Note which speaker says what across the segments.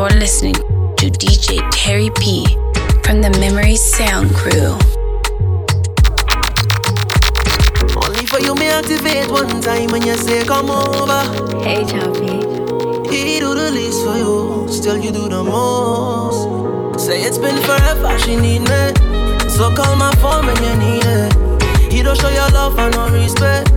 Speaker 1: you're listening to DJ Terry P from the Memory Sound Crew.
Speaker 2: Only for you, me activate one time when you say come over.
Speaker 1: Hey, Choppy.
Speaker 2: He do the least for you, still you do the most. Say it's been forever, she need me. So call my phone when you need it. He don't show your love and no respect.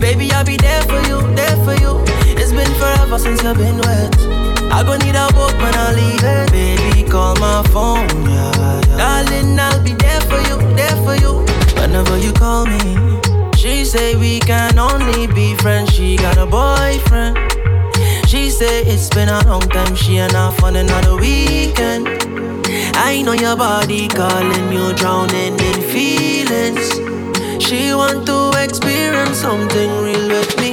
Speaker 2: Baby, I'll be there for you, there for you. It's been forever since you've been wet. I gon' need a book when I leave. Baby, call my phone, yeah, yeah. Darling, I'll be there for you, there for you. Whenever you call me, she say we can only be friends. She got a boyfriend. She say it's been a long time. She and I fun another weekend. I know your body calling you, drowning in feelings. She want to experience something real with me.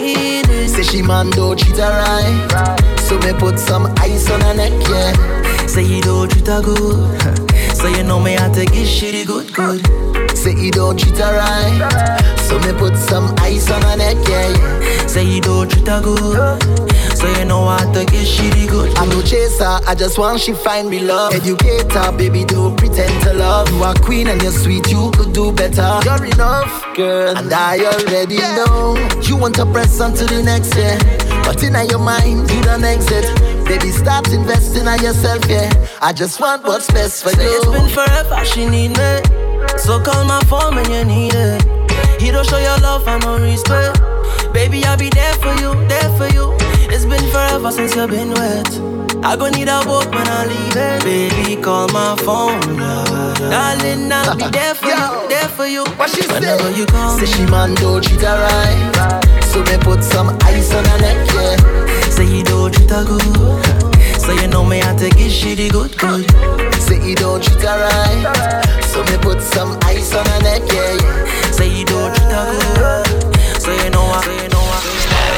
Speaker 3: Say she man don't treat her right. So me put some ice on her neck, yeah.
Speaker 2: Say you don't treat her good. so you know me I take it shitty good, good.
Speaker 3: Say you don't treat her right. So me put some ice on her neck, yeah.
Speaker 2: Say you don't treat her good. So you know I to get shitty good.
Speaker 3: I'm no chaser, I just want she find me love. Educate her, baby, don't pretend to love. You are queen and you're sweet, you could do better. You're enough, girl, and I already yeah. know. You want to press on to the next, yeah. But in your mind, you don't exit. Baby, start investing in yourself, yeah. I just want what's best for
Speaker 2: Say
Speaker 3: you.
Speaker 2: It's been forever, she need me. So call my phone when you need it. He don't show your love and no respect. Baby, I'll be there for you, there for you. It's been forever since you've been wet. I gon' need a boat when I leave it. Baby, call my phone. Darling, I'll be there for you, there for you.
Speaker 3: What she
Speaker 2: Whenever
Speaker 3: say?
Speaker 2: you call
Speaker 3: Say she man don't treat her right. So me put some ice on her neck, yeah.
Speaker 2: Say you don't treat her good. So you know me, I take it shitty good, good.
Speaker 3: Say you don't treat her right. So me put some ice on her neck, yeah, yeah.
Speaker 2: Say you don't treat her good. So you know I, so you know I.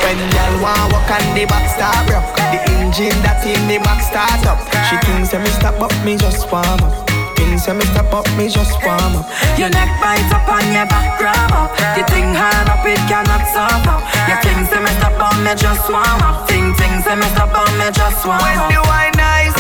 Speaker 4: When y'all want walk on the back start rock The engine that in the back start up She thinks that me stop up, me just warm up Thinks that me stop up, me just warm up
Speaker 5: Your neck bite up and your back grab up The thing hard up, it cannot stop up Your things say me stop up, me just warm up Ting ting say me stop up, me just warm up.
Speaker 4: When
Speaker 5: up
Speaker 4: the wine nice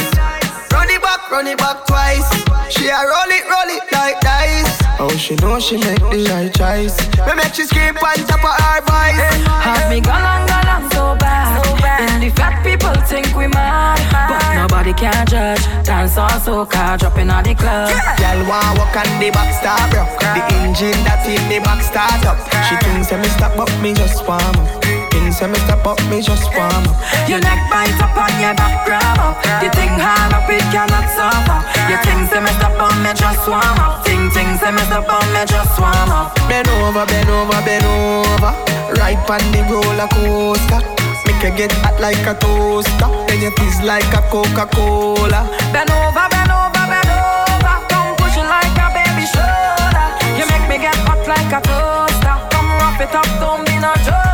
Speaker 4: Run it back, run it back twice. She a roll it, roll it like dice. Oh, she know she make the right choice. Me make she scream on top of her voice.
Speaker 5: Have me galang galang so bad. And the fat people think we mad. But nobody can judge. Dance on soca, dropping on the club.
Speaker 4: Y'all want walk on the back start rock The engine that in the back start up. She thinks that me stop up, me just warm up Thinks that me stop up, me just warm up.
Speaker 5: Your neck bite up and your back grab up. The thing hard up, it cannot up Your things say me stop on me just warm up. Ting ting say me stop on me just warm up.
Speaker 4: Bend over, bend over, bend over. Right on the roller coaster. Make you get hot like a toaster. Then you fizz like a Coca-Cola.
Speaker 5: Bend over, bend over, bend over. Come push it like a baby shoulder. You make me get hot like a toaster. Come wrap it up, don't be no joker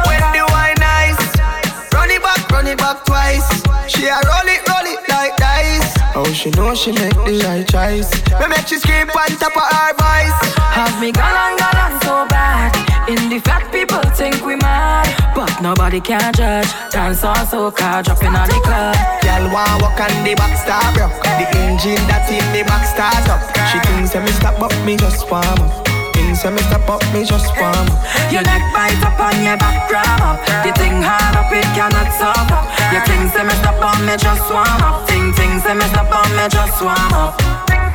Speaker 4: back, back twice. She a roll it, roll it like dice. Oh, she know she make the right choice. Me make she scream on top of her voice.
Speaker 5: Have me galang galang so bad. In the fat people think we mad. But nobody can judge. Dance on soca, dropping on the club.
Speaker 4: Y'all want walk on the back start rock The engine that in the back start up. She thinks that me stop but me just warm up Thinks that me stop up, me just warm up
Speaker 5: Your neck bite up on your back grab up The thing hard up, it cannot stop. Up Your thing say me stop on me just warm up. Ting ting say me stop on me just warm up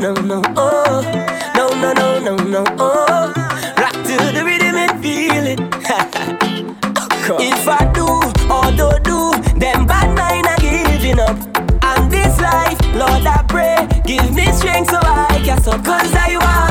Speaker 6: no, no,
Speaker 4: oh. No, no, no, no, no, oh. Rock to the rhythm and feel it. oh, if I do or don't do, them bad mind are giving up. And this life, Lord, I pray, give me strength so I can so cause
Speaker 7: I want.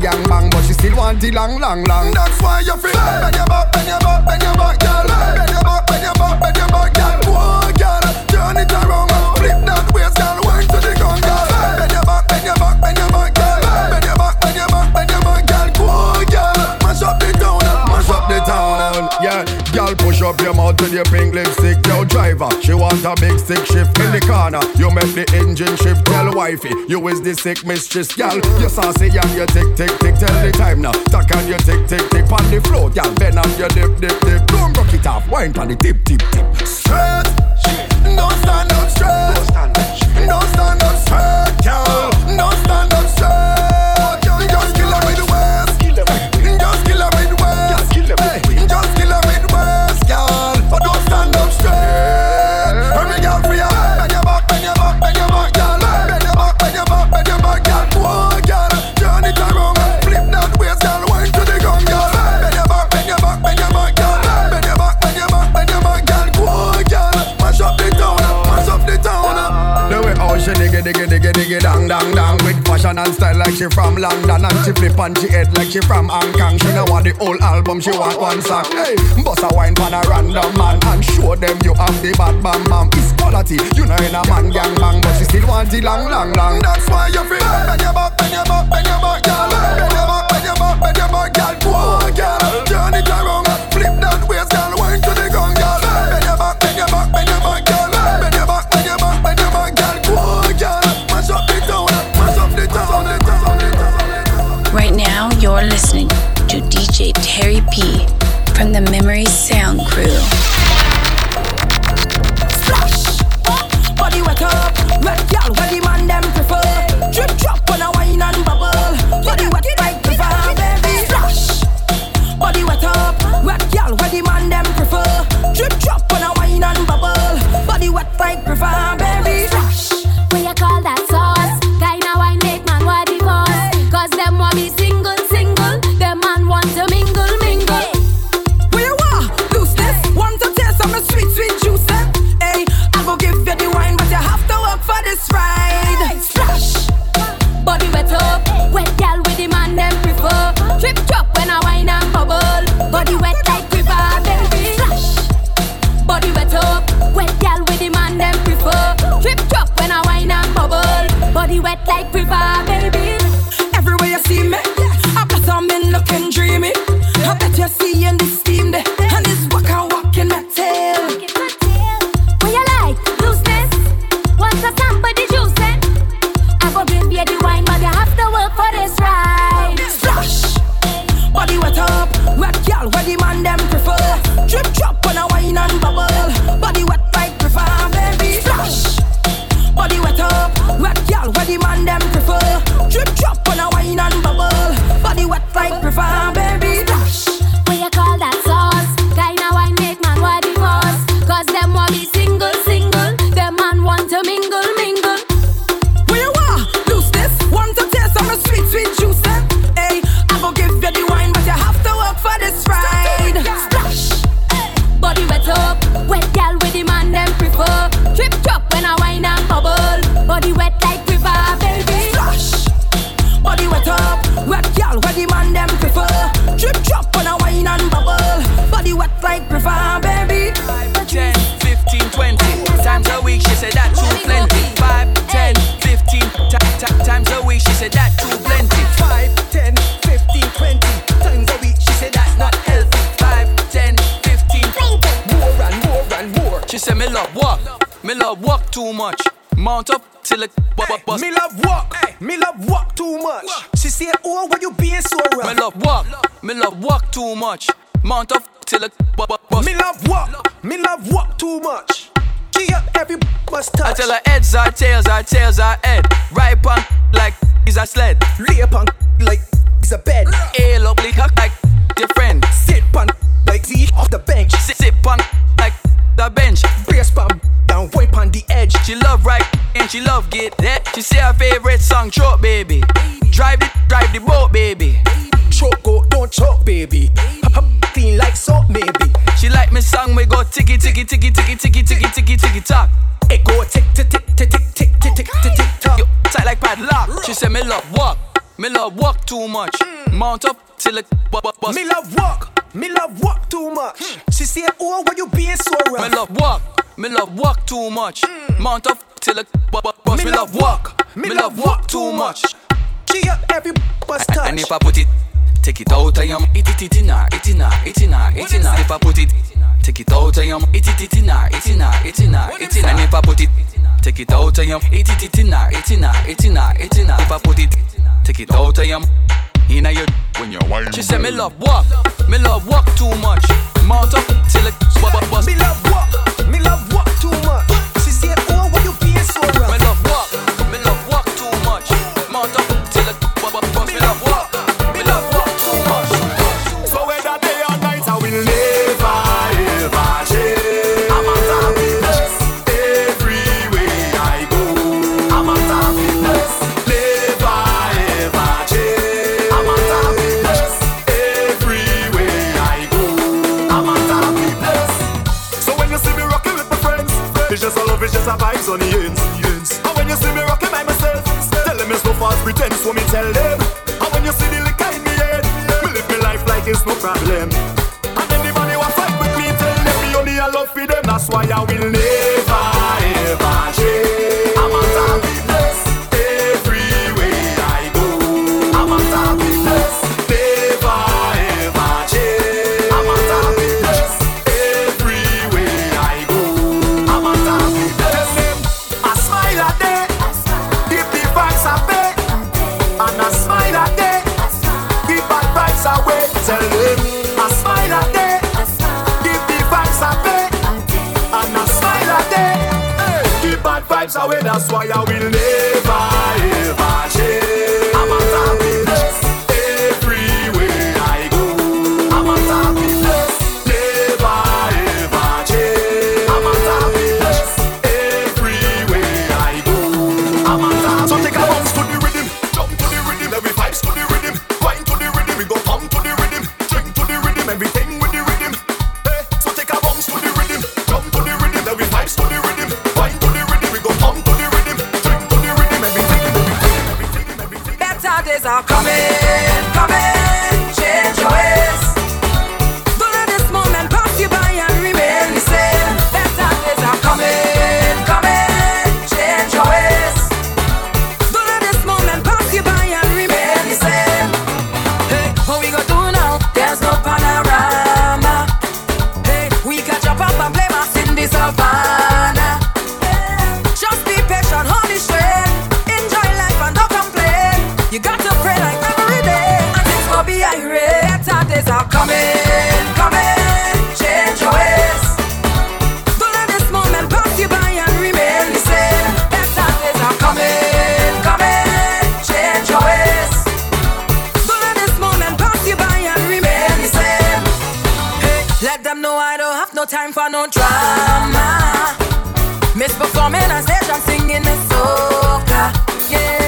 Speaker 8: gang bang, but she still want it long, long, long. That's why you feel bend your back, bend your back, bend your back, girl. Bend your back, bend your back, bend your back. out with your pink lipstick. Yo, driver, she want a big stick shift in the corner. You make the engine shift. Tell wifey, you is the sick mistress, gal. You saucy and you tick, tick, tick. Tell the time now. Tuck and you tick, tick, tick. On the floor, gal. Bend on you dip, dip, dip. Don't rock it off. Wine on the tip, tip, tip. Straight. No stand up straight. No stand up straight. and style like she from London And she flip and she head like she from Hong Kong. She know want the whole album, she want one song. Hey, bust a wine pan a random man And show them you have the bad bam bam. It's quality, you know in a man gang bang But she still want the long long long. That's why you feel hey. Bend your back, bend your back, bend your back, girl. Bend your back, bend your back, bend your back, girl.
Speaker 9: Go on, girl
Speaker 5: Turn it around course.
Speaker 10: Me love walk, me love walk too much. Mm. She say, oh, why you being so rough?
Speaker 5: Me love walk, me love walk too much.
Speaker 11: Mm. Mount up till a but bust.
Speaker 12: Me, me love walk,
Speaker 11: me love walk too much.
Speaker 12: She up every bus touch.
Speaker 11: And if I put it, take it out I am It it it inna, it inna, it inna, it inna. If I put it, take it out I am It it it inna, it inna, it inna, it inna. And if I put it, take it out I am It it it inna, it inna, it inna, it inna. If I put it, take it out I am Inna your wine. She said me love walk, me love walk too much. Mount up till it bust.
Speaker 12: Me love walk.
Speaker 5: I will live.
Speaker 13: no time for no drama. Miss performing on stage, I'm singing the soca. Yeah.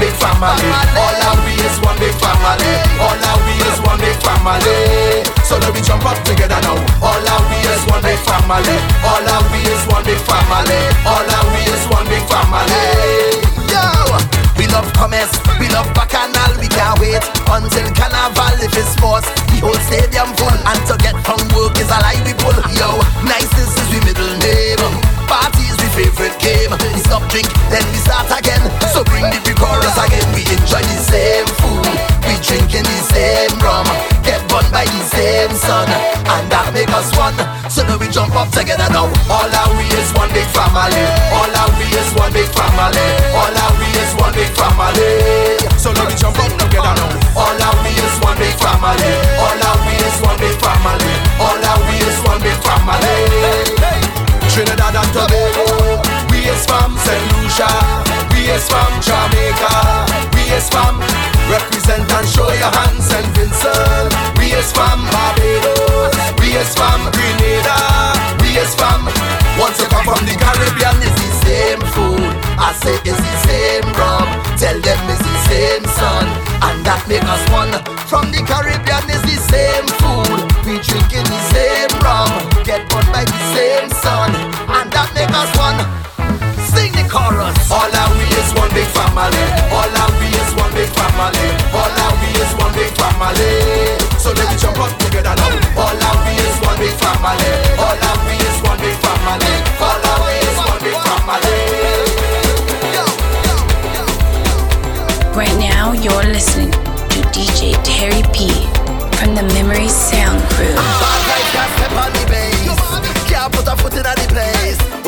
Speaker 14: big
Speaker 3: family. All our we is one big family. All our we is one big family. So let me jump up together now. All our we is one big family. All our we is one big family. All our we is one big family. Yo. We love commerce, we love bacchanal We can't wait until carnival If it's sports, the whole stadium full And to get from work is a lie we pull. Yo, nicest is we middle name. Party is we favorite game. We stop drink, then we start again. So bring the chorus again. We enjoy the same food. We drinking the same rum run by the same sun And that make us one. So now we jump up together now. All our we is one big family. All our we is one big family. All our we is one big family.
Speaker 2: So now we jump up together now.
Speaker 3: All our we is one big family. All our we is one big family. All our we is one big family.
Speaker 2: Trinidad and Tobago We is from St. Lucia. We is from Jamaica. We is from Represent and show your hands, St. Vincent. We is from Barbados. We is from Grenada. We is from.
Speaker 3: Once you come from the Caribbean, it's the same food. I say it's the same rum. Tell them it's the same sun, and that make us one. From the Caribbean it's the same food. We drinking the same rum. Get burnt by the same sun, and that make
Speaker 1: us one. Sing the
Speaker 3: chorus. All our we is one big family. All our we is one big family. All our we is one big family. So let me jump up together now. All our we is one big family. All our we is one big family. All our we is one big family. Right now, you're listening to DJ Terry P from the Memory Sound Crew. Bad like that step on the
Speaker 4: bass. Can't
Speaker 15: put a foot in the place.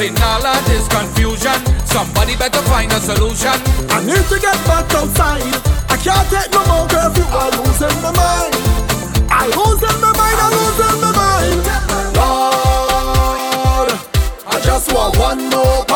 Speaker 15: in all of this confusion. Somebody better find a solution.
Speaker 16: I need to get back outside. I can't take no more curfew. I'm losing my mind. I'm losing my mind. I'm losing my mind.
Speaker 4: Lord, I just want one more.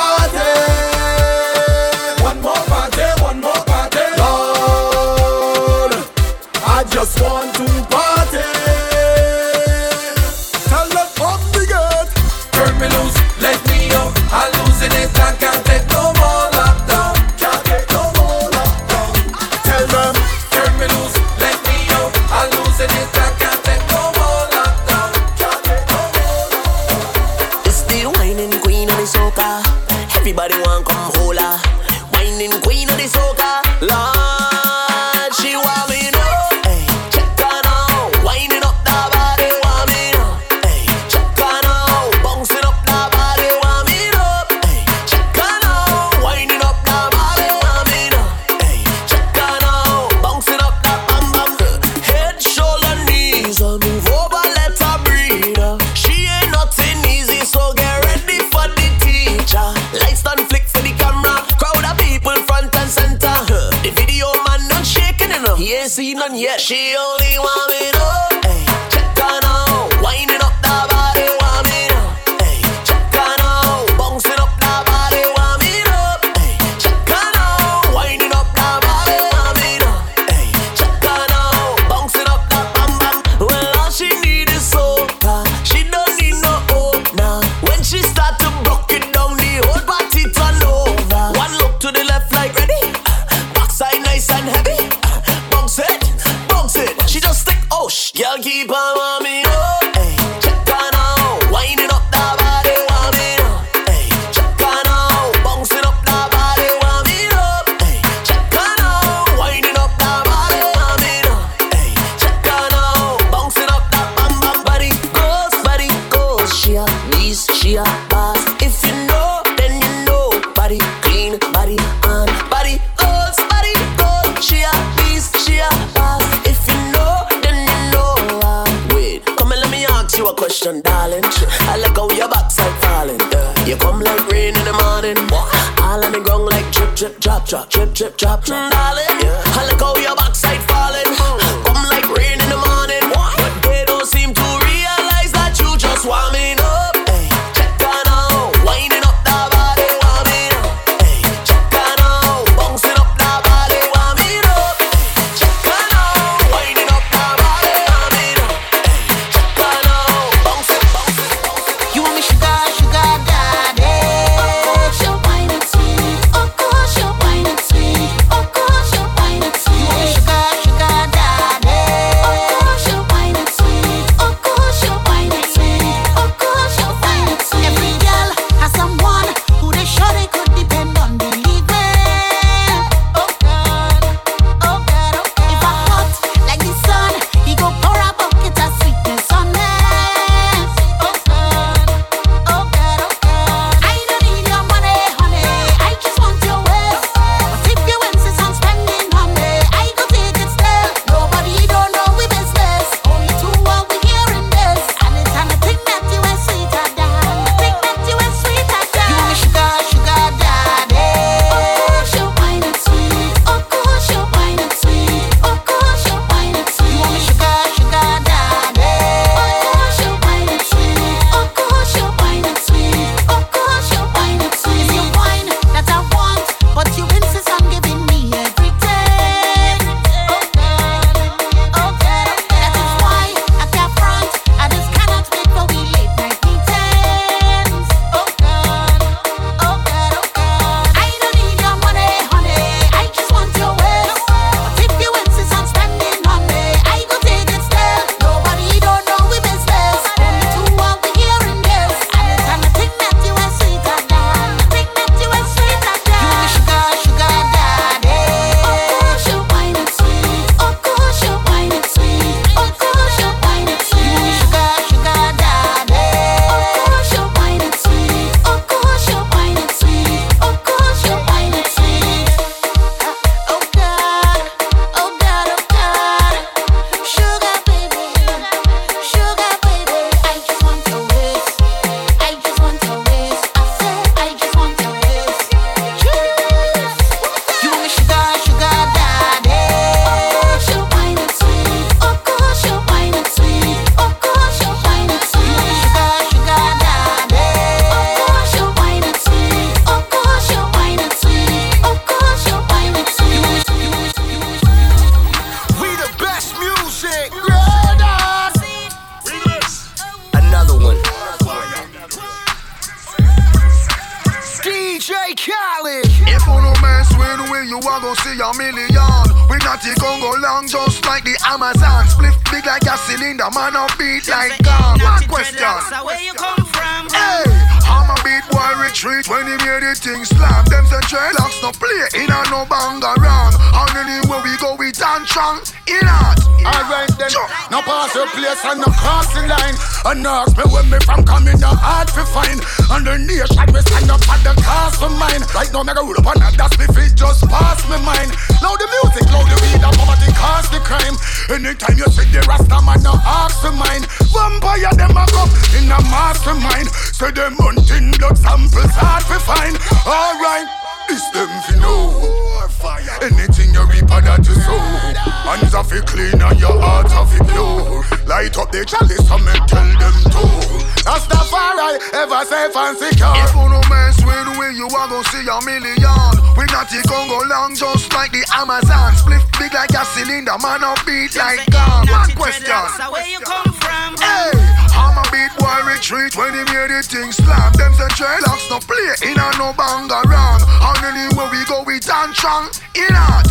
Speaker 17: like rain in the morning. What? All on the ground like drip, drip, drop, drop, drip, drip, drop, drop. Mm, darling, yeah. I like how your
Speaker 18: box a cylinder, man, a beat like God. One question.
Speaker 19: Where you come from?
Speaker 18: Hey, I'm a beat boy retreat when he hear the thing slam. Them say dreadlocks no play in a no bang around. And anywhere we go, we tantrum in art.
Speaker 14: Alright then, no pass your place and no cross the line. And ask me where me from coming, no hard to find. And the nation we stand up at the cast for mine. Right now, me go roll up on that, that's me feet just pass me mind. Loud the music, loud the weed, and poverty cause the crime. Anytime you see the Rasta man, no ask for mine. Vampire them a come in a mastermind. Say them hunting blood samples hard to find. Alright, this them fi know. Anything you reap that you sow. Hands off it clean and your heart off it pure. Light up the chalice and me tell them to. Rastafari ever safe and secure.
Speaker 18: If you no mess with we, you are gonna see a million. We not it gon' go long, just like the Amazon. Split big like a cylinder, man, a beat like gum. One question.
Speaker 19: Where you come from?
Speaker 18: Hey, I'm a beat boy retreat when he hear the thing slam. Them say dreadlocks no play in a no bang around. And anywhere we go, we tantrum in art.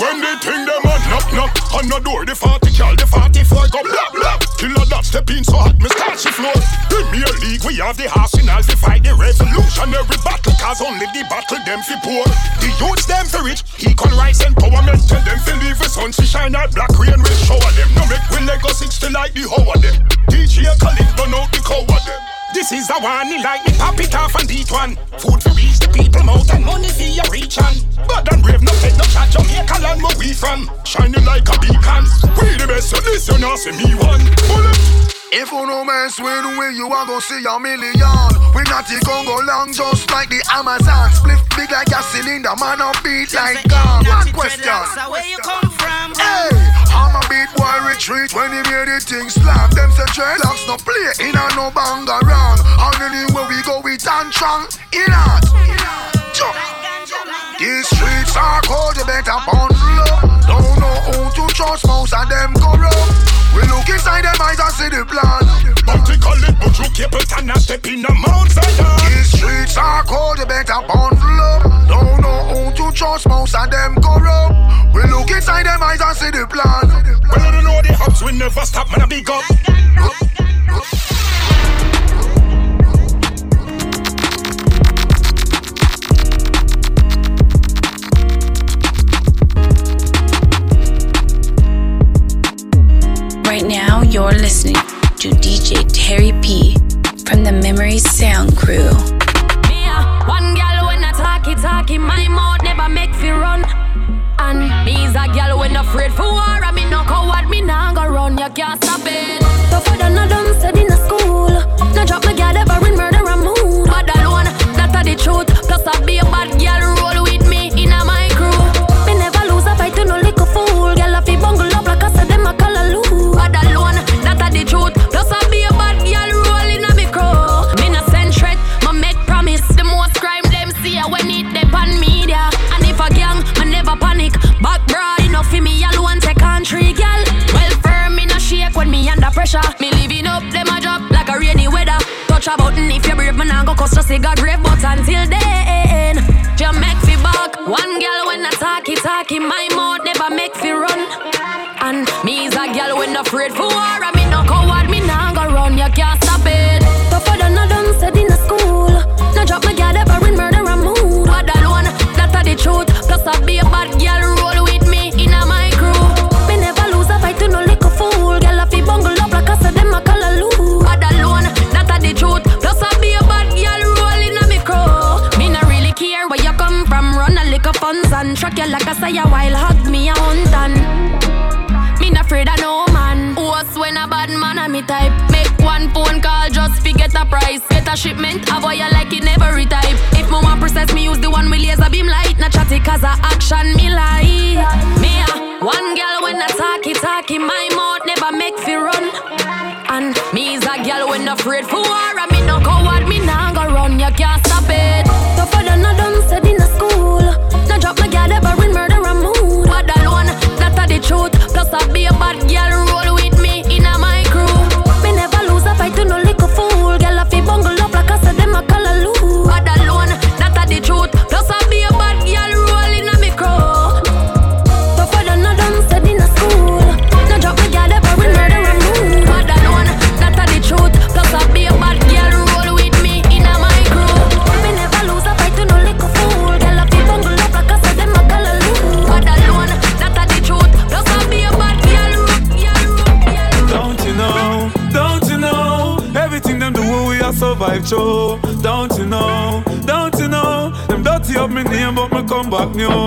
Speaker 14: When they think them a knock knock on the door, the 40 cal, the 44 go blah blah. Killer that step in so hot, me start she floor. Premier League, we have the arsenals, they fight the revolutionary battle, cause only the battle them fi poor. The youths them fi rich, equal rights empowerment, tell them fi leave the sun, she shine out black rain will shower them. No make we Lego 60 like the hoe of them. DJ Khalid burn out the cow them. This is a one, like me pop it off and beat one. Food for reach the people mouth and money for your reach on. Bad and brave, no take no chat, Jamaica land where we from. Shining like a beacon. We the best, so this you know, see me one. Bullet.
Speaker 18: If you no mess with we, you are gonna see a million. We not it gon' go long, just like the Amazon. Split big like a cylinder, man, a beat like gum. One question.
Speaker 19: Where you come from?
Speaker 18: Hey, I'm a beat boy retreat when he hear the thing slam. Them say dreadlocks no play in a no bang around. And anywhere we go, we tantrum in. Jump. These streets are cold, you better bundle up. Don't know who to trust, most of them corrupt. We look inside them eyes and see the plan.
Speaker 14: It, but you keep it and a step in the Mount Zion.
Speaker 18: These streets are cold, you better bundle up. Don't know who to trust, most of them them eyes and see the plan.
Speaker 14: Well, I don't know the hubs, we never stop, man, I big
Speaker 20: up. Afraid for war.
Speaker 21: Back new.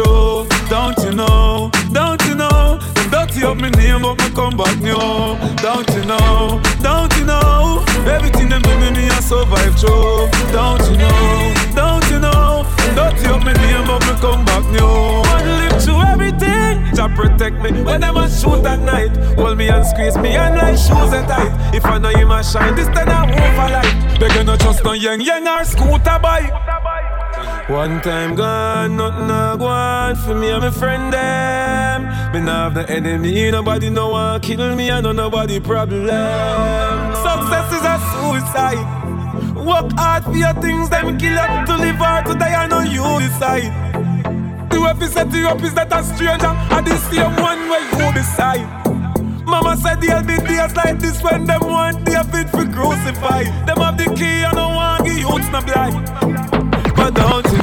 Speaker 21: Are. Don't you know? Don't you know? Them dirty up me name, but me come back new. Don't you know? Don't you know? Everything them do, me me I survive through. Don't you know? Don't you know? Them dirty up me name, but me come back new. One live through everything. Jah protect me when them a shoot at night. Hold me and squeeze me and my shoes are tight. If I know you must shine, this then I move for light. Beg you no trust no young young or scooter bike. One time gone, nothing a go on for me and my friend them. Me nah have enemy, nobody no one kill me, I know nobody problem. Success is a suicide. Work hard for your things, them kill up to live hard to die, I know you decide. The way fi set you up is that a stranger, and the same one where you decide. Mama said there'll be days like this when them want David for crucify. Them have the key and no one give youths no blind.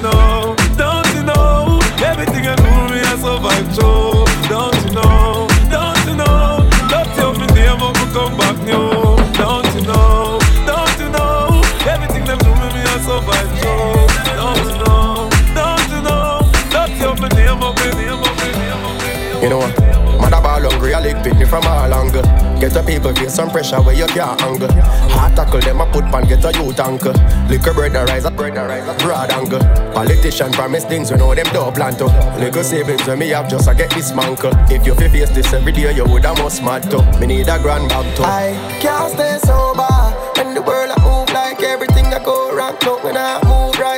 Speaker 21: Know, don't you know, everything I do me I survive through. Don't you know, don't you know, don't tell me up to come back new. Don't you know, don't you know, everything them do me me I survive through. Don't you know, don't you know, don't tell me name up, name up.
Speaker 22: You know what? Me from all angle. Get the people feel some pressure where you can't angle. Hard tackle them a put pan, get a youth angle. Liquor bread a rise up, bread a rise up, broad angle. Politician promise things we know them don't plan to. Little savings when me have just I get this manker. If you face this every day, you woulda must mad to. Me need a grand bag too.
Speaker 23: I can't stay sober when the world I move like everything I go wrong. No, when I move right,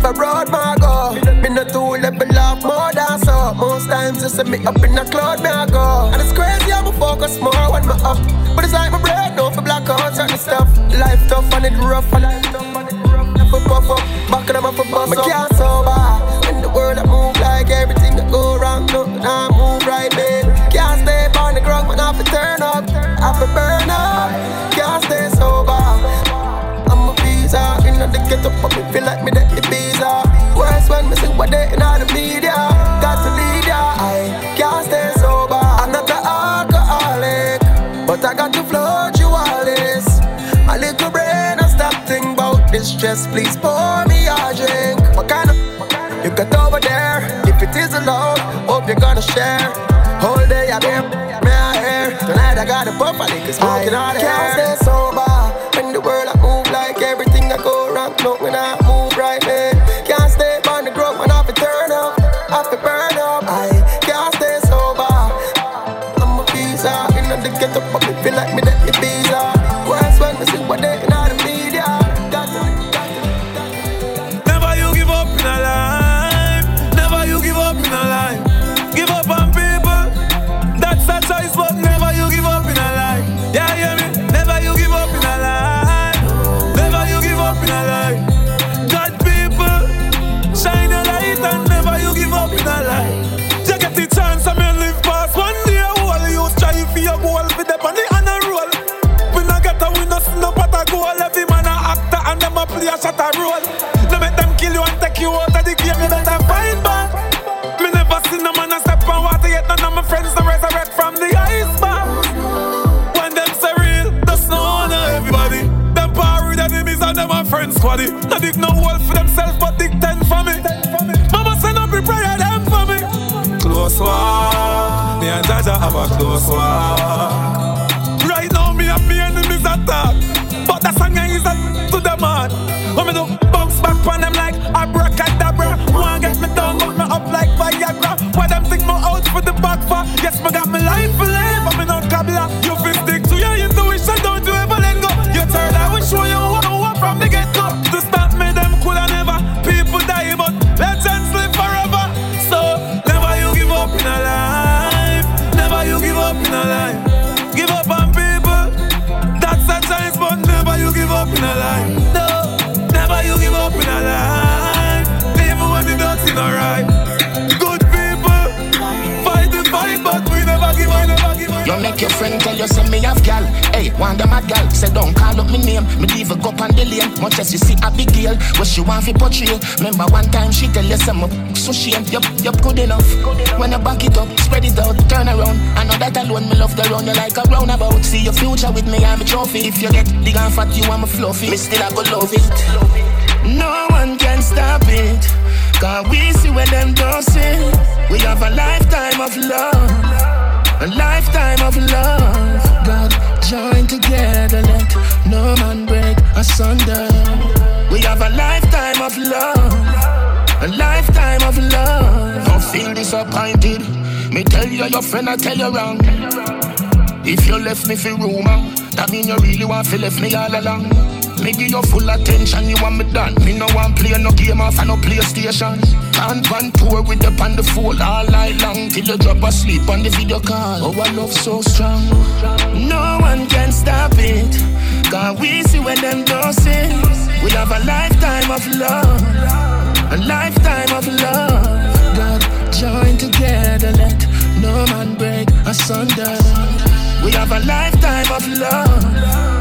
Speaker 23: stash it if I road my go. Me no two level off more than so. Most times you see me up in the cloud, me I go. And it's crazy how me focus more when me up. But it's like my brain no for black out certain stuff. Life tough and it rough. And life tough and it rough. Never puff up, back of them up for bust up. Me can't sober. When the world I move like everything that go wrong, no, I move right, babe. Can't stay on the ground when I fi turn up, I fi burn up. Can't stay sober. I'm a visa in the ghetto, but me feel like they in all the media. Got to lead ya. I can't stay sober. I'm not an alcoholic, but I got to float you all this. My little brain, I stop think about this stress. Please pour me a drink. What kind of you got over there? If it is alone, hope you're gonna share. Whole day I bear me a hair. Tonight I got a puff, I think it's smoking all the Can't stay sober when the world I move like everything I go wrong. No, when I fi
Speaker 24: portray. Remember one time she tell you some so shame. Yup, yup, good enough. When I back it up, spread it out, turn around. I know that alone me love the round you like a roundabout. See your future with me, I'm a trophy. If you get big and fat, you I'm a fluffy. Me still I go love it. No one can stop it. Cause we see where them don't see. We have a lifetime of love. A lifetime of love. God, join together, let no man break asunder. We have a lifetime of love. A lifetime of love. Don't feel disappointed. Me tell you your friend, I tell you wrong. If you left me for rumor, that mean you really want to left me all along. Me give you full attention, you want me done. Me no want play no game off and no PlayStation. Can't run tour with the on the all night long till you drop asleep on the video call. Oh, I love so strong. No one can stop it. God, we see when them don't see. We have a lifetime of love. A lifetime of love. God, join together, let no man break asunder. We have a lifetime of love.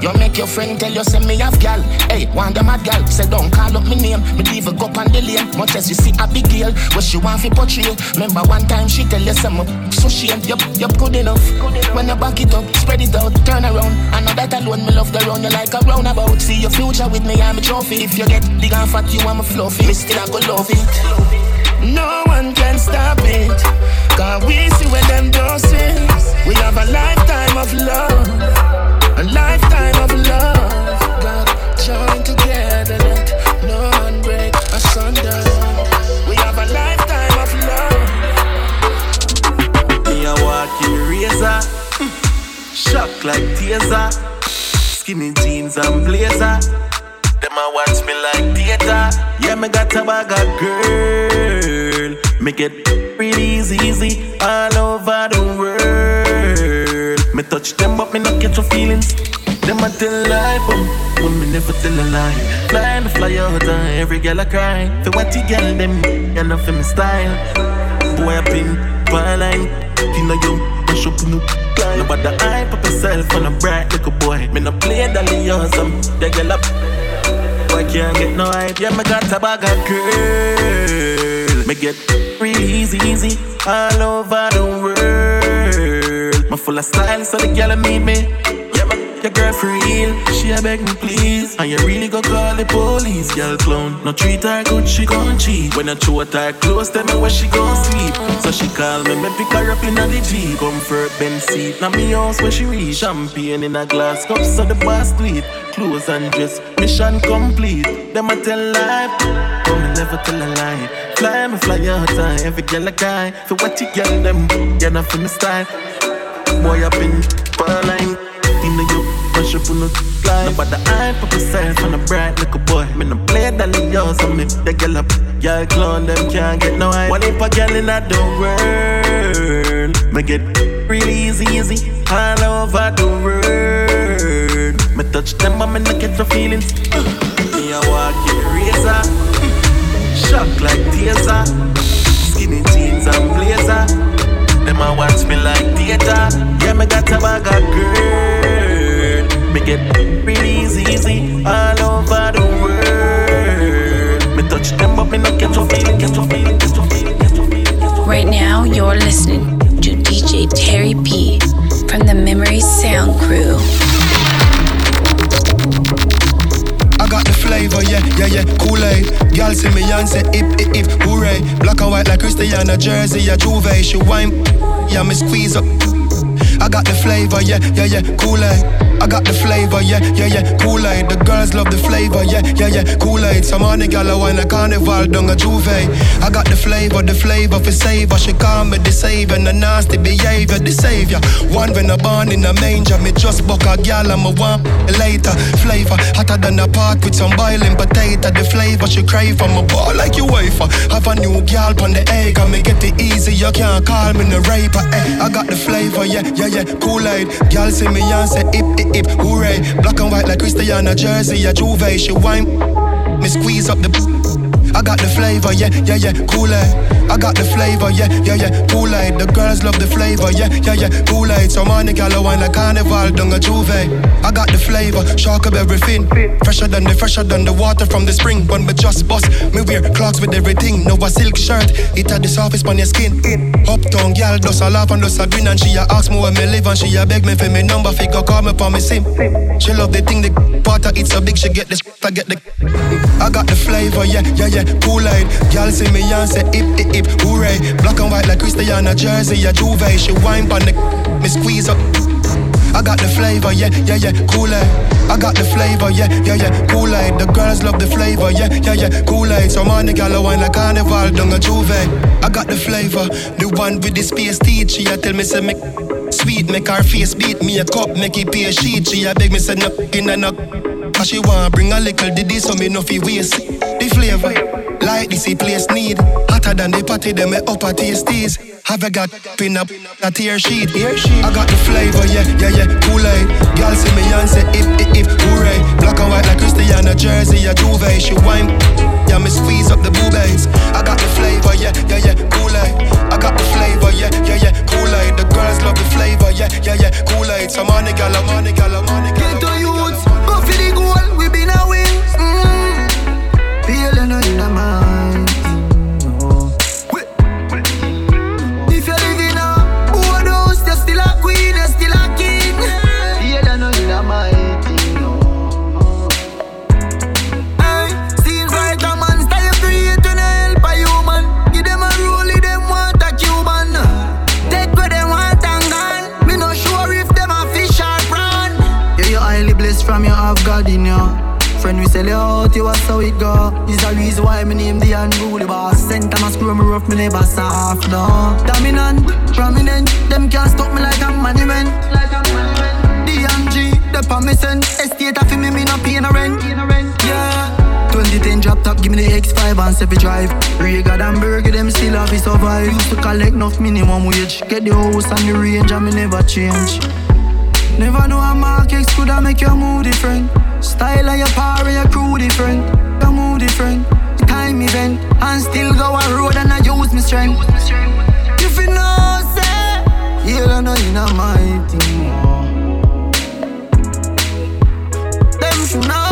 Speaker 24: You make your friend tell you say me have gal. Hey, one them mad gal. Say don't call up me name. Me leave a go on the lane. Much as you see a big girl, what she want fi portray. Remember one time she tell you some so shame. Yup, yup, good enough. When you back it up, spread it out, turn around. I know that alone me love the round you like a roundabout. See your future with me, I'm a trophy. If you get big and fat, you I'm a fluffy. Me still I go love it. No one can stop it. Cause we see where them don't. We have a lifetime of love. Lifetime of love. God, join together, let no one break asunder. We have a lifetime of love.
Speaker 25: Me a walking razor, shock like taser, skinny jeans and blazer. Them a watch me like theater. Yeah, me got a bag of girl. Make it easy, easy all over the world. Touch them, but me not get your feelings. Them a tell lie, but when me never tell a lie. Flying the fly out, and every girl a cry. For what you girl them, you know for me style. Boy, I been line. You know you mash up no line. Nobody hype up yourself on a bright little boy. Me no play dolly or some. The girl up. Boy can't get no hype. Yeah, me got a bag of girl. Me get real easy, easy all over the world. Me full of style, so the girl meet me. Yeah, me your girl for real. She a beg me please, and you really go call the police, girl clown. No treat her good, she gon' cheat. When I throw her close, tell me where she gon' sleep. So she call me, me pick her up in a the G. Comfort Ben seat, now me house where she reach. Champagne in a glass cup, so the boss tweet. Clothes and dress, mission complete. Them a tell lie, but me never tell a lie. Fly me fly out time, every girl a guy. For what you get them, you're not for me style. Boy up in line, in the you mash up on the line. Nobody hype up yourself on a bright little boy. Me no play dolly yours on me, the girl up. Y'all clown them can't get no hype. One if a girl in the world, me get real easy, easy all over the world. Me touch them, but me no get no feelings. Me a walking razor, shock like taser, skinny jeans and blazer. Them a watch me like theater. Yeah, me got a bag of girl. Me get easy, easy all over the world. Me touch them, but me not get your feeling, get your feeling, get your feeling, your feeling.
Speaker 1: Right now, you're listening to DJ Terry P from the Memory Sound Crew.
Speaker 26: Got the flavor, yeah, yeah, yeah, Kool-Aid. Girl see me and say hip, hip, hip, hooray. Black and white like Cristiano Jersey, a Juve. She wine, yeah, me squeeze up. I got the flavor, yeah, yeah, yeah, Kool-Aid. I got the flavor, yeah, yeah, yeah, Kool-Aid. The girls love the flavor, yeah, yeah, yeah, Kool-Aid. Some on the gal wine a carnival down a Juve. I got the flavor, the flavor for savor. She call me the savior, the nasty behavior, the savior. One when I born in a manger, me just buck a gal and me want later. Flavor hotter than a pot with some boiling potato. The flavor she crave for my ball like you wafer. Have a new gal on the egg, and me get it easy. You can't call me the raper. Eh. I got the flavor, yeah, yeah, yeah, Kool-Aid. Gal see me and say hip, hip, hip, hooray. Black and white like Cristiano Jersey, a Juve. She wine, me squeeze up the. I got the flavor, yeah, yeah, yeah, Kool-Aid. I got the flavor, yeah, yeah, yeah, Kool-Aid. The girls love the flavor, yeah, yeah, yeah, Kool-Aid. So money gal wine like carnival, dung a juve. I got the flavor, shark of everything. Fresher than the fresher than the water from the spring. When we just bust, me wear clocks with everything. No a silk shirt, it had the surface on your skin. Uptown gal does a laugh and does a grin and she a ask me where me live and she a beg me for me number. Figure call me for me sim. She love the thing the part it's so big she get this. I get the. I got the flavor, yeah, yeah, yeah, Kool-Aid. Gal see me and say hip, hip, hip, hooray. Black and white like Cristiano Jersey, a Juve. She wine pon the, me squeeze up. I got the flavor, yeah, yeah, yeah, Kool-Aid. I got the flavor, yeah, yeah, yeah, Kool-Aid. The girls love the flavor, yeah, yeah, yeah, Kool-Aid. So money gal wine like carnival, dung a Juve. I got the flavor, the one with the space teeth. She a tell me say me sweet, make her face beat me a cup, make it pay a sheet. She a beg me say no in a knock. Cause she want bring a little diddy so me no fi waste The flavor, like this place need Hotter than the party, them me upper tasties. Have I got pin up a tear sheet. I got the flavor, yeah, yeah, yeah, Kool-Aid. Girl see me and say if, if, if, hooray. Black and white like Cristiano Jersey, a Juve. She wine, yeah, me squeeze up the boobies I got the flavor, yeah, yeah, yeah, Kool-Aid. I got the flavor, yeah, yeah, yeah, Kool-Aid. The girls love the flavor, yeah, yeah, yeah, Kool-Aid. So money gal, money gal, money gal
Speaker 27: Get to youths, go for the goal, we been a win. Mm. If you're living a still a queen, still a king. Hey, seems like a help a human. Give them a them want a Cuban. Them want. Me sure if them a fish or. Yeah, you're highly blessed from your have God in you. Friend, we sell you out, you was how it go. Is the reason why me name the unruly boss. Center my screw me rough, me never soft, no. Dominant, prominent, them can't stop me like a monument. Like a monument. DMG, the permission. Estate of me, me not pay no rent. Yeah. 2010 drop top, give me the X5 and 7 drive. Rega and Burger, them still have to survive. Used to collect enough minimum wage. Get the house and the range, and me never change. Never know a market could have make your mood different. Style of your power your crew different. Your mood different. Time event. And still go on road and I use my strength. If you know, say, you don't know you know my thing. Them should know,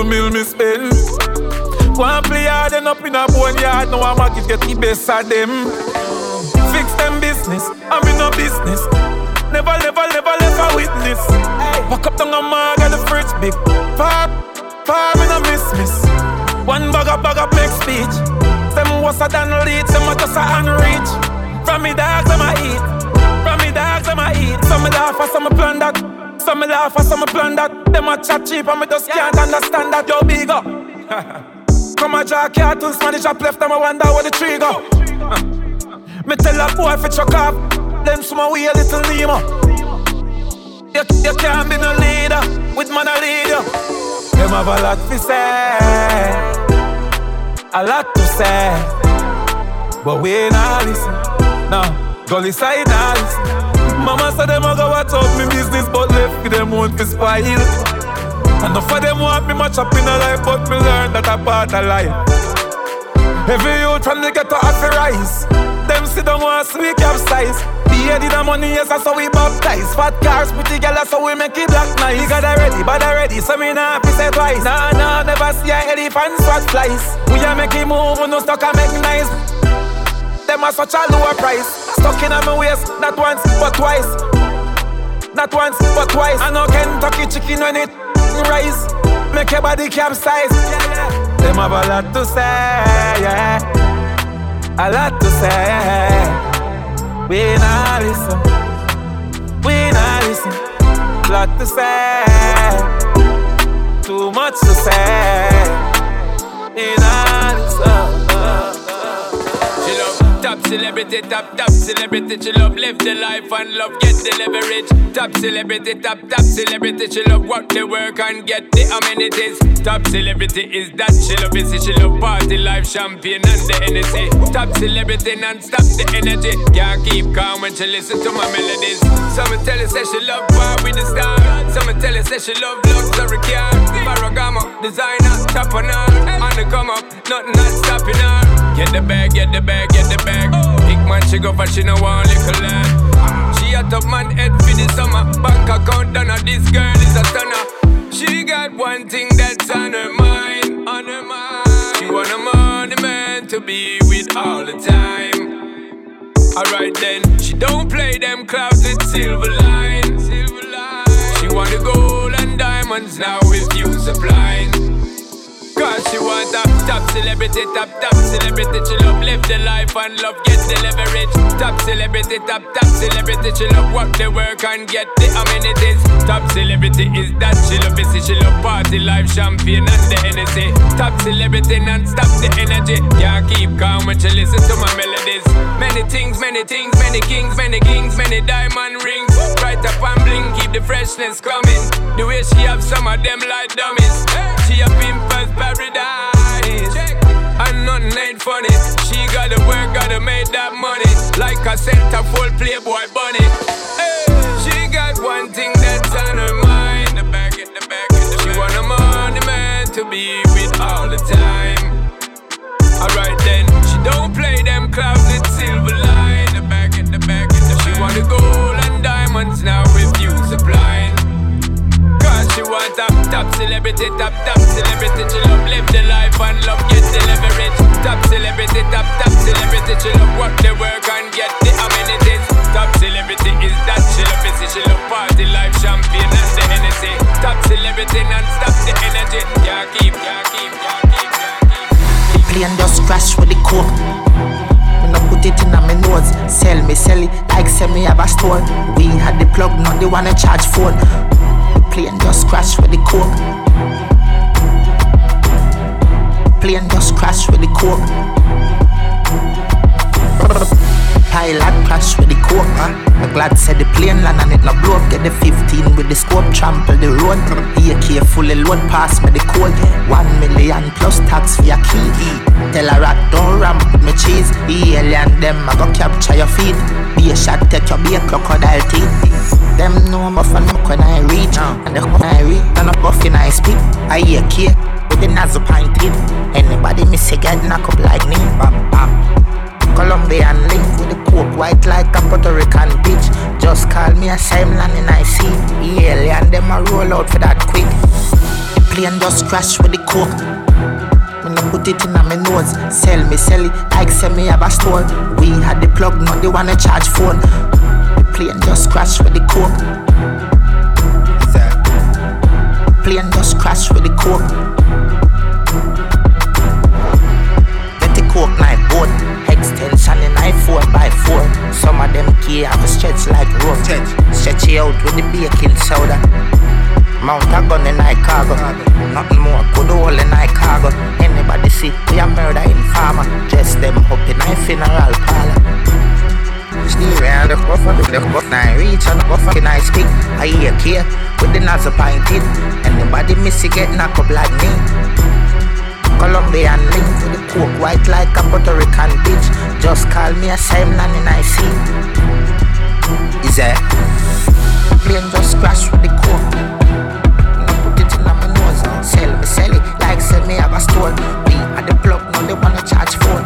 Speaker 21: couple mil me spend. One play hard and up in a boneyard. Now I'm market get the best of them. Fix them business, I'm in no business. Never, never, never a witness. Walk up down a mark and the fridge big. Pop, pop, me no miss, miss. One bag of bag of make speech. Them a than lead, them a just a unreach. From me dogs, them a eat. From me dogs, them a eat. Some me laugh, some me plan that. Some me laugh, and some me plan that. Them a chat cheap, and me just can't understand that. Yo, big up. Come a draw cartoons, man, the shop left, them a wonder where the go. me tell a boy fi chuck off. Them some a way a little Nemo. You, you can't be no leader with man a lead you. Them have a lot to say, a lot to say, but we not listen. No, gully side not listen. Mama said them a go watch out me business, but left with them want to spoil. Enough of them want me much up in a life, but me learn that a part of life. Every youth from the ghetto have to rise. them sit down want we capsize. Beard in the money, yes, that's how we baptize. Fat cars, pretty girl, that's how we make it black nice. We got ready, but ready, so me nah fi say twice. Nah, nah, never see a elephant swat flies. We a make it move, we no stuck and make nice. Them are such a lower price. Stuck in my waist, not once, but twice. Not once, but twice. I know Kentucky chicken when it rise. Make your body capsize. Them have a lot to say, yeah. A lot to say. We not listen. We not listen. Lot to say. Too much to say. We not listen.
Speaker 28: Top celebrity, top top celebrity. She love live the life and love get the leverage. Top celebrity, top top celebrity. She love work the work and get the amenities. Top celebrity is that she love busy. She love party life, champagne and the Hennessy. Top celebrity non-stop the energy. Can't keep calm when she listen to my melodies. Some tell her say she love bar with the star. Some tell her say she love luxury car. Ferragamo, designer, top on her. On the come up, nothing not stopping her. Get the bag, get the bag, get the bag. Big man, she go for she no want little lad. She a top man head for the summer. Bank account done. This girl is a stunner. She got one thing that's on her mind, on her mind. She want a money man to be with all the time. Alright then, she don't play them clouds with silver line. Silver line. She want the gold and diamonds now with you supplying. Cause she want a top celebrity, top top celebrity. She love live the life and love get the leverage. Top celebrity, top top celebrity. She love work the work and get the amenities. Top celebrity is that she love busy. She love party life, champagne and the Hennessy. Top celebrity non-stop the energy. Can't keep calm when she listen to my melodies. Many things, many things, many kings, many kings, many diamond rings. Right up and bling, keep the freshness coming. The way she have some of them like dummies. She a pimpers paradise. And nothing ain't funny. She gotta work, gotta make that money. Like I said, a center full playboy bunny. Hey, she got one thing that's on her mind. The back, the back, She want a money man to be with all the time. Alright then, she don't play them clouds with silver line. The back, the back, She want the gold and diamonds now with you supplying. Want a top celebrity, top top celebrity. She love live the life and love get the leverage. Top celebrity, top top celebrity. She love work the work and get the amenities. Top celebrity is that she love busy. She love party life, champagne and the Hennessy. Top celebrity non-stop the energy. Can't keep, can't keep, can't keep, can't keep.
Speaker 24: Plane just crash with the coke. Me no put it in a me nose. Sell me, sell it like say me have a store. We had the plug, not the one I charge phone. Plane just crash with the coke. Plane just crash with the coke. Pilot crash with the huh? I'm glad said the plane land and it no blow up. Get the 15 with the scope, trample the road. AK fully load, pass me the code. One million plus tax for your key. Tell a rat don't ramp with me cheese. The alien them I go capture your feet. Be a shot, take your be a crocodile teeth. Them know and up when I reach. And the when I reach, and up off in I speak. I key with the nozzle pointed. Anybody miss a get knock up like me. Bam, bam. Colombian link with the coke white like a Puerto Rican bitch. Just call me a land and I see. Alien them a roll out for that quick. The plane just crash with the coke. When I put it in my nose. Sell me, sell it like sell me have a store. We had the plug, not the one to charge phone. The plane just crash with the coke. Plane just crash with the coke. Get the coke knife boat. In I 4 by 4 Some of them key have a stretch like rope. Stretch. It out with the baking soda. Mount a gun in I cargo Nothing more could hold in I cargo Anybody see we a murder informer? Dress them up in I funeral parlor. Steer and the cuff of the cuff I reach and the cuff in I speak I hear care with the nozzle pointed. Anybody miss it get knock up like me Colombian link to the coke white like a Puerto Rican bitch. Just call me a same and I see. Is that? Plane just crash with the coke. Put it in my nose, sell me, sell it like sell me have a store. We at the plug, now they wanna charge for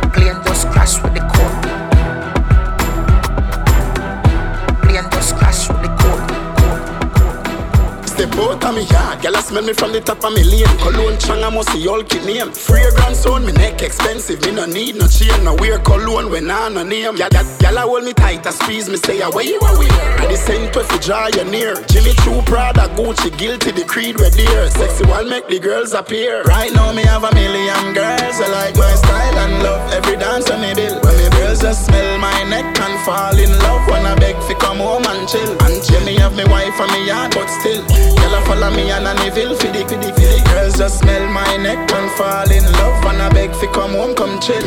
Speaker 24: The plane just crash with the coke.
Speaker 29: Plane just crash with the coke. Step out of me, yeah. Girl, I smell me from the top of me lane. Cologne chang, I must see all kid name. Fragrance on me neck expensive. Me no need no chain, no wear cologne when I no name. Girl, girl, girl, I hold me tight, I squeeze me say, where you are wear? I the same if you draw you near. Jimmy Choo, Prada, Gucci, guilty, the creed, red dear. Sexy one make the girls appear. Right now me have a million girls. I like my style and love every dance on me bill. When me girls just smell my neck and fall in love. When I beg fi come home and chill. Until me have me wife and me yard, but still. Girl, I follow me and I feel for the, for the, for the girls just smell my neck and fall in love. When I beg fi come home, come chill.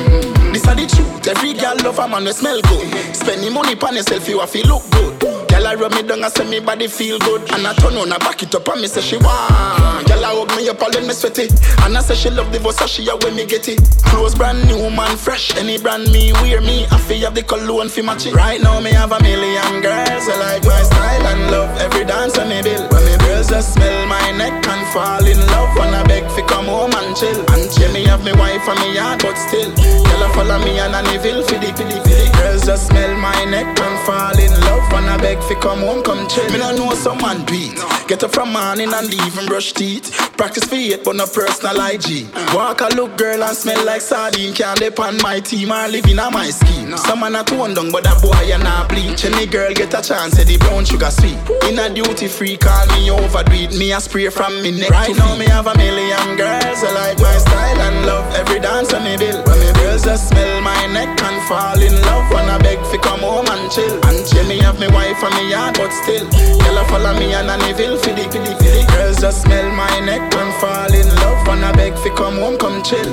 Speaker 29: This are the truth. Every girl love a man we smell good. Spending money pon yourself, you have to look good. Girl, I rub me down and say me body feel good. And I turn on, I back it up and me say she want. Girl, I hug me up all when me sweaty. And I say she love the Versace, yeah, when me get it. Clothes brand new, man, fresh. Any brand me wear me. I feel have the cologne fi match it. Right now me have a million girls. I like my style and love every dance on me bill. When me girls just smell my neck and fall in love. When I beg fi come home and chill. Until me have me wife and me yard, but still. Girl, I follow me and I feel fi the, the. Girls just smell my neck and fall in love. When I beg fi come home, come chill. Me no know some man beat. Get up from morning and leave and brush teeth. Practice for it, but no personal IG. Walk a look girl and smell like sardine. Can't depend my team or living on my scheme. Some man a tone down, but that boy you not bleach. Any girl get a chance, say the brown sugar sweet. In a duty free, call me overdo it. Me a spray from me neck Right now me have a million girls. I like my style and love every dance on me bill. Girls just smell my neck and fall in love. When I beg fi come home and chill. Until me have me wife and me yard, but still. Girl a follow me and I feel fi the, fi fi the. Girls just smell my neck and fall in love. When I beg fi come home, come chill.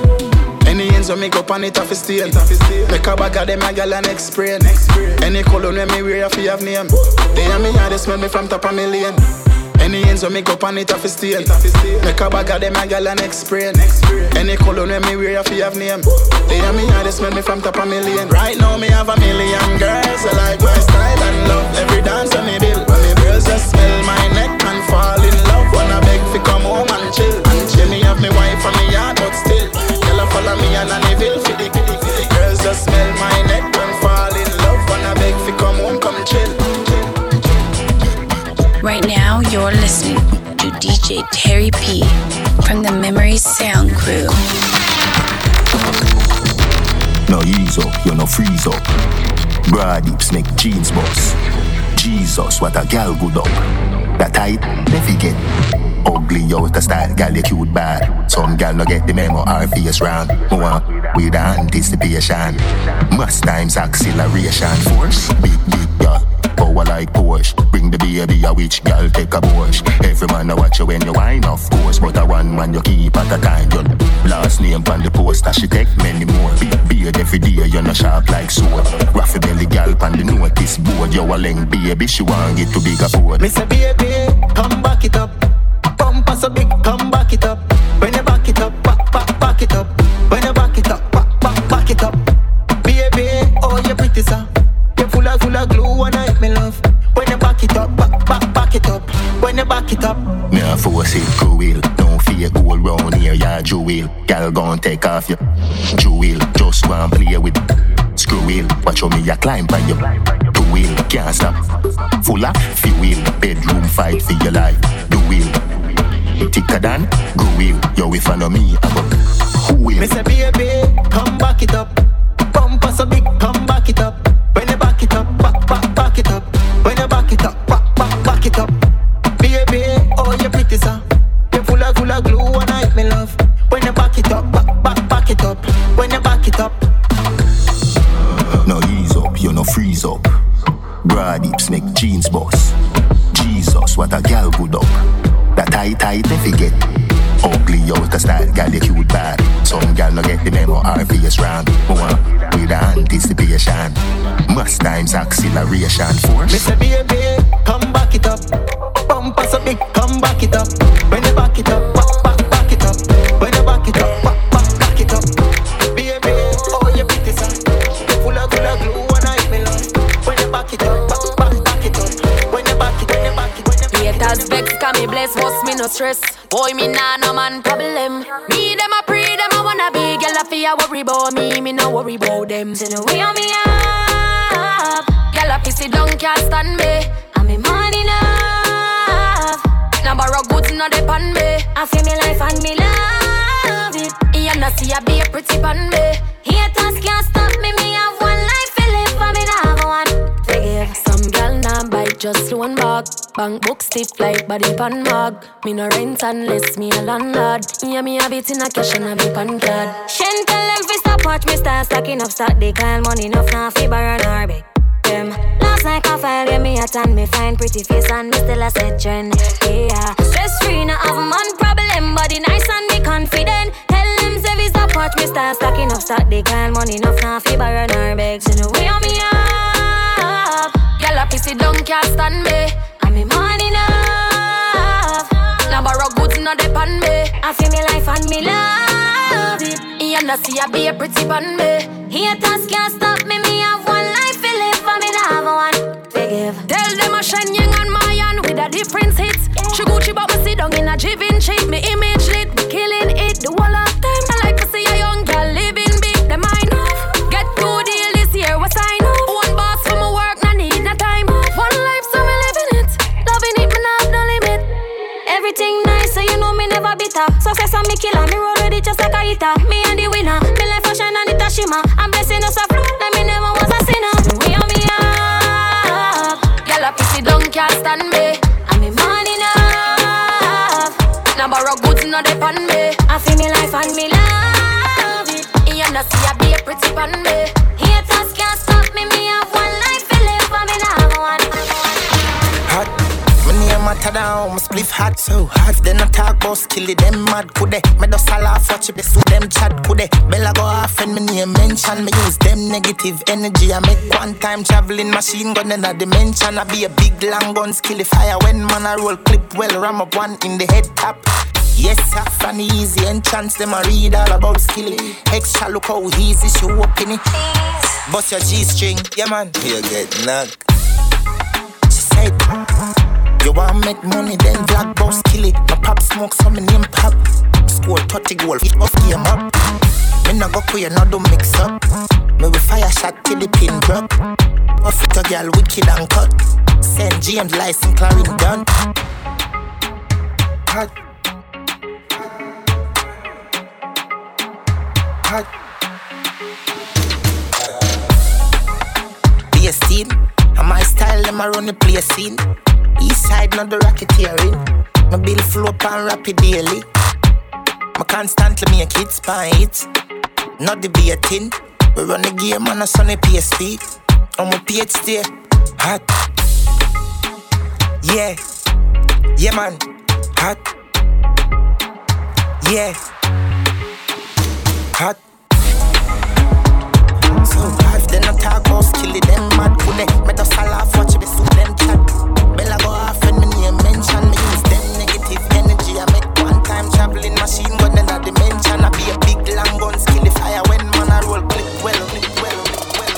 Speaker 29: Any ends when me go on it off steel Make a bag of them a gal and explain Any cologne when me wear if you have name They and me and they smell me from top of million any ends when me go on it off a steel Make a bag of them a gal and explain. Any cologne when me wear if you have name. They and me and they smell me from top of million. Right now me have a million girls I like my style and love. Every dance on me bill When me girls just smell my neck and fall in love. I beg fi come home and chill. Until me have me wife and me yard but still. Girl, follow me and I feel for the girls just smell my neck
Speaker 1: DJ Terry P from the Memory Sound Crew.
Speaker 24: No ease up, you no freeze up. Broad hips make jeans bust. Jesus, what a gal good up. That tight, never get. Ugly out the style, gal you cute bad. Some gal no get the memo, our face round. More with anticipation. Must times acceleration force. Big, big gal. Power like Porsche. Bring the baby, a witch gal take a Porsche. Every man a watch you when you wine, of course. But a one man you keep at a time. Your last name on the poster, she take many more. Big beard every day, you no sharp like sword. Raffy belly gal on the notice board. You a leng baby, she want get to bigger board.
Speaker 30: Me say baby, come back it up. Bumper a big, come back it up. Me
Speaker 24: a force it cruel. Don't fear all round here, ya jewel. Gal gon' take off your jewel. Just want play with screw wheel. Watch how me a climb by your two wheel. Can't stop. Full of fuel. Bedroom fight for your life. Do wheel. Thicker than go wheel. Yo, if I know me, I go who will.
Speaker 30: Me say baby, come back it up. Bumper
Speaker 31: Bank book stiff like body pan mug. Me no rent unless me a landlord. Yeah, me have it in a cash and a be pan card. Shen tell them fi stop watch me start stacking up stock. They call money enough now fi borrow nor beg them. Last night I file get me a tan, me find pretty face and me still a set trend. Yeah, stress free, not have man problem, body nice and me confident. Tell them say we stop watch me start stacking up stock. They call money enough now fi borrow nor beg. So no way on me up. Girl a pissy don't can't stand me. Enough. Now borrow goods no depend me. I feel me life and me love it. You know see I be a pretty pan me. Haters can't stop me. Me have one life to live and me not have one. to give. Tell them a Shen Yang and Mayan with a different hits. She Gucci but me sit down in a shape. Me image killer, me roll with it just like a hitter. Me and the winner, me life a shine and it a shimmer. I'm blessing us a flow, like me never was a sinner. We on me up, girl a pissy don't can't stand me. And me money enough. Now borrow goods no depend me. I feel me life and me love it. You know see I be a pretty pan me.
Speaker 32: Spliff hot so hot. Then I talk about skilly, them mad could they? Me just a laugh watch it, so them chat could they? Bella go off and me name mention me use them negative energy. I make one time traveling machine gun in a dimension. I be a big long gun skilly fire when man I roll clip well ram up one in the head top. Yes, sir, funny easy entrance, them I read all about skilly. Extra look how easy she walk in it. Bust your G string, yeah man, you get knocked. She said, You want make money, then black boss kill it. My pop smoke, so me name pop. Score 30 goal, it off game up. Me no go queer, no do mix up. Me we fire shot till the pin broke. Off it a girl, wicked and cut. Send James license, Clarendon done. Hot. Hot. And my style, them a run the place scene. East side, not the racketeering. My bill flow up and rapid daily. My constantly make it spite. Not the baiting. We run the game on a sunny PSP. On my PhD. Hot. Yeah. Yeah, man. Hot. Yeah. Hot. So hot, then I talk about skilly, them mad could they? Me just a laugh, watch me suit them chat. Bella go off and me name mention me use them negative energy. I make one time traveling machine gun in a dimension. I be a big long gun the fire when man I roll clip well, clip well, clip well.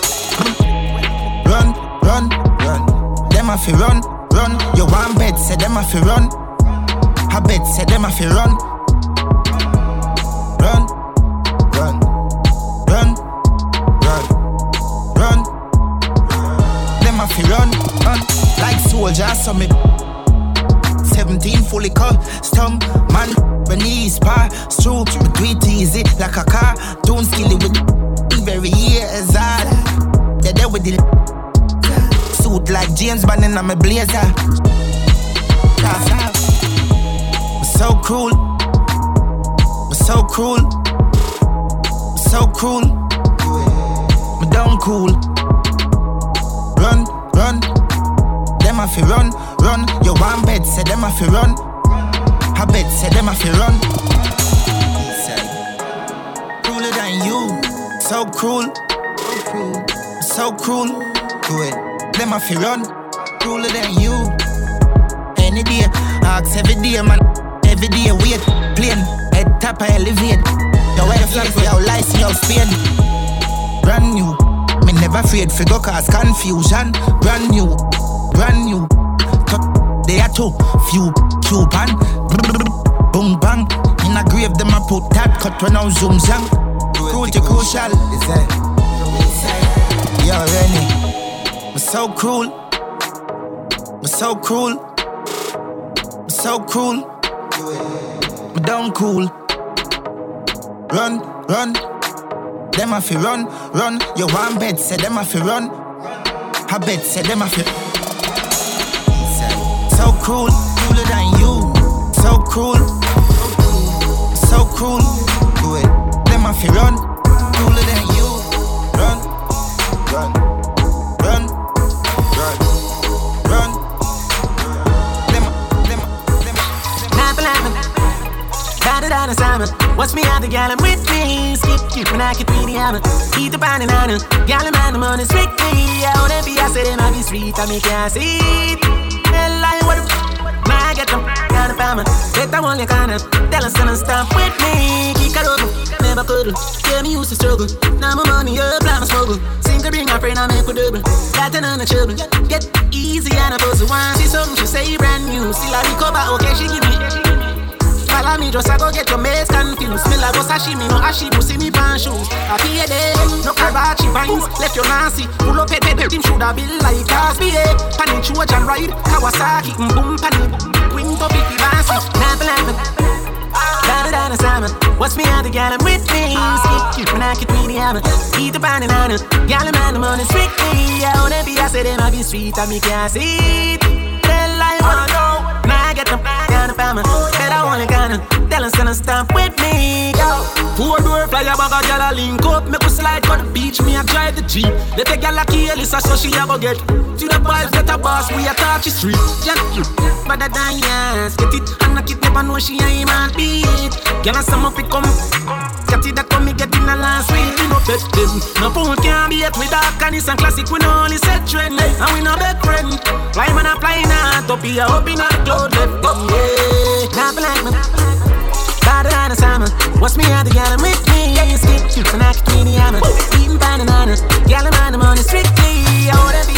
Speaker 33: Run, run, run. Them a fi run, run. You want bed, say them a fi run. I bet, say them a fi. Run, run, run, fi run, run. Like soldiers, so me 17 fully custom man. When knees pass through we do easy like a car. Don't skill it with very years hard they there with the suit like James Bond in my blazer. So cruel so cruel so cruel I'm down cool run them a fi run, run. Your one bed, say them a fi run. I bet, say them a fi run. Crueler than you, so cruel, so cruel. Do it, them a fi run. Crueler than you. Any day, ask every day, man. Every day, wait, plane, head top, I elevate. You wear the flag for your license, your Spain. Brand new, me never afraid for go cause confusion. Brand new, brand new. They are too few Cuban. Boom bang. In a grave, them a put that cut when I zoom zang. Cruelty crucial. Is that? You already. I'm so cruel. I'm so cruel. I'm so cruel. Me down cool. Run, run. Them a fi run, run. You want bed, say them a fi run. I bet, say them a fi. So cruel, crueler than you. So cruel, so cruel. Do it. Them a fi run, crueler than you. Run, run, run, run, run. Them, them, a- them. a-
Speaker 4: Laugh, laugh. Da da da da Simon. Watch me out the gal, I'm with me. Skip, skip, when I get really hammer. Eat the banana. Gal, man, I'm on the strictly. I wanna be, I said might be sweet, I make you see. Hell, I what the I get them, got a family. Get that one, you kinda. Tell us, and stop with me. Kick it over, never could. Tell me used to struggle. Now my money up, I'm a smuggle. Sing to bring a friend, I make a double. Got the children. Get easy, and I the one. See something, she say brand new. Still I recover, okay, she give me. Follow me, just I go get your mates confused. Smell like go sashimi, no ashi, pussy me pan shoes. I pay them, no Karachi vines, left your Nancy. Pull up at the team, should have been like Cosby, eh? Panny Trojan ride, Kawasaki, boom, panny. Queen to picky bossy, lamp, lamp. Da da da da Simon, what's me out the gal, I'm with me. Skip, skip, when I get really hammer. Eat the banana, gal, man, I'm on the strictly. I wanna be, I said, it might be sweet, I make you see it. Tell I know. Now I get the family. Bet I wanna kinda tell us to stop with me. Yo. Four door fly a bag of gyal link up. Make us slide on the beach. Me a drive the jeep. Let the gyal a kill this so she a go get. To the boys get a boss. We a touch the street. You, better than yes. Get it and knock it never know she ain't man beat. Gyal a some up it come. It that come me get in the last week. We no bet them. No fool can't be it with dark and it's a classic. We no only set trend eh. and we no best friend. Fly man a fly not up here up in a cloud left. Yeah, not like me. Better than a summer. What's me out the gal with me? Yeah, you skip you and I can the hammer. Eating bananas. Gal man, I'm on the strictly. I wanna be,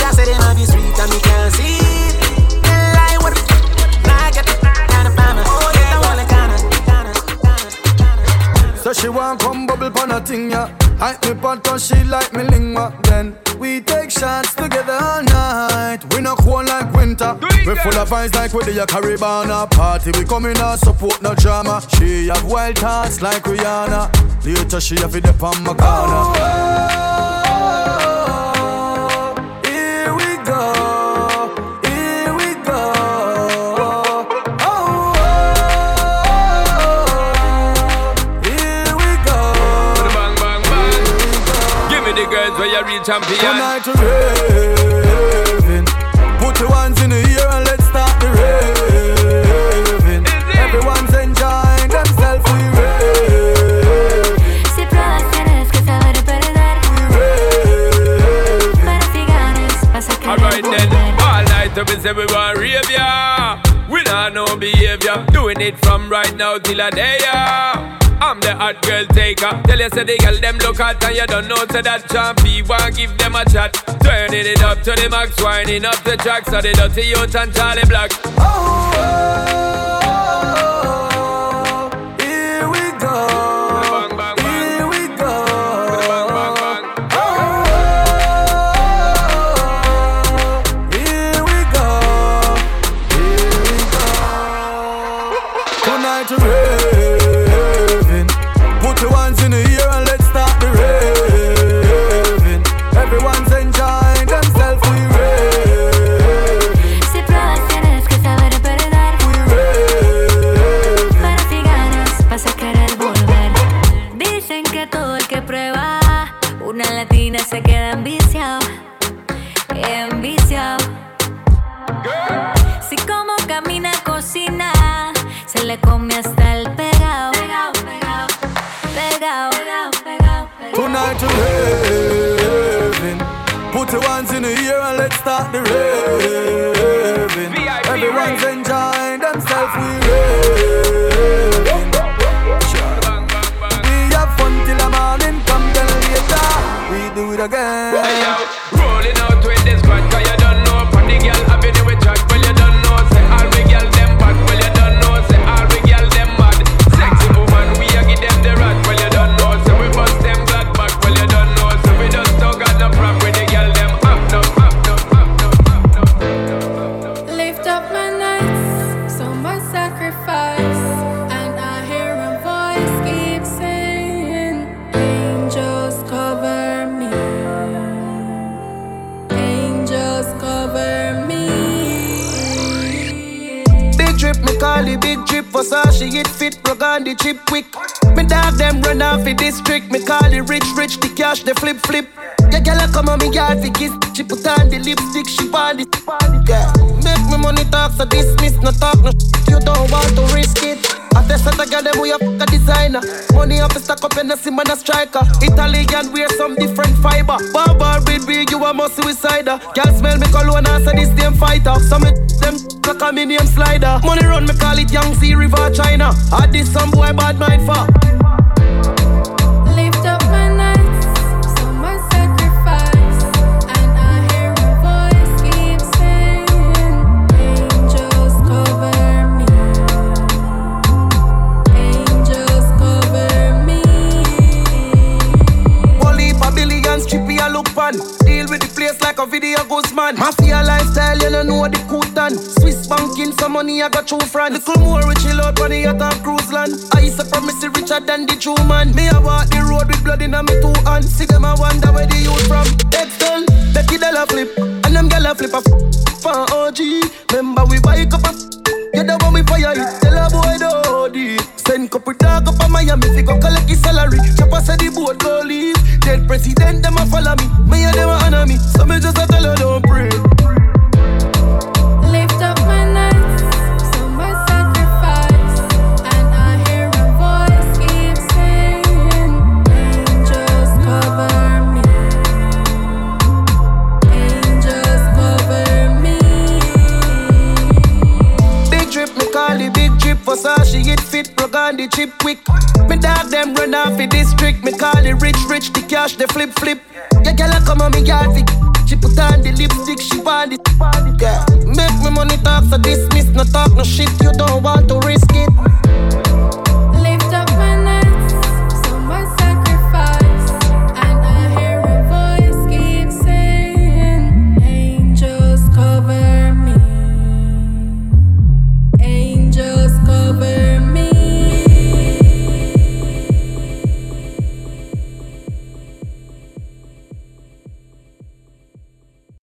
Speaker 8: cause she like me lingua. Then we take shots together all night. We not cold like winter. We full of vibes like we the Caribbean party. We come in and support no drama. She have wild thoughts like Rihanna. Later she have it up on my corner. Here
Speaker 28: the girls real champion.
Speaker 8: Tonight to raving. Put your hands in the air and let's start the raving. Everyone's enjoying themselves. We raving.
Speaker 34: Si pruebas tienes que saber perder Pero si ganas vas a querer
Speaker 28: Alright then, all night we say we want rave ya. We not no behavior, doing it from right now till a day ya. I'm the hot girl taker. Tell you say the girl them look hot and you don't know say that champy want give them a chat. Turning it up to the max, winding up the tracks of the dirty youth and Charlie Black.
Speaker 8: Here the raving. The
Speaker 7: chip quick. Me dog them run off the district. Me call it rich, rich, the cash, the flip, flip. Yeah, girl, I come on me yard fi kiss. She put on the lipstick, she the yeah. Make me money talk, so dismiss, no talk, no You don't want to risk it. I test the girl them we a fuck a designer. Money up stack up in the sim and a striker. Italian wear some different fiber. Barbar wig, you a must suicider. Girl smell me cologne and say this damn fighter. Some of them like a me name slider. Money run me call it Yangtze River China. I did some boy bad mind for. Place like a video Guzman. Mafia lifestyle, you don't know the Kutan. Swiss banking, some money I got true friend. Little more we chill out on the yacht on cruise land. I used to promise it richer than the true man. Me I walk the road with blood in me two hands. See them I wonder where the youth from. Excel, Becky Della flip, and them gala flip a f- for OG. Remember we buy a cup of you the one we fire it, tell a boy the OD Send couple dog up a Miami, fi go collect his salary. Chopper say the boat go leave Dead president, them a follow me. Me and them a honor me. So me just a tell her don't pray Versace, it fit, plug on the chip quick. Me dog them run off the district. Me call it rich, rich, the cash, the flip, flip. Yeah, girl, I come on me yard She put on the lipstick, she want it. Yeah. Make me money talk, so dismiss. No talk, no shit, you don't want to risk it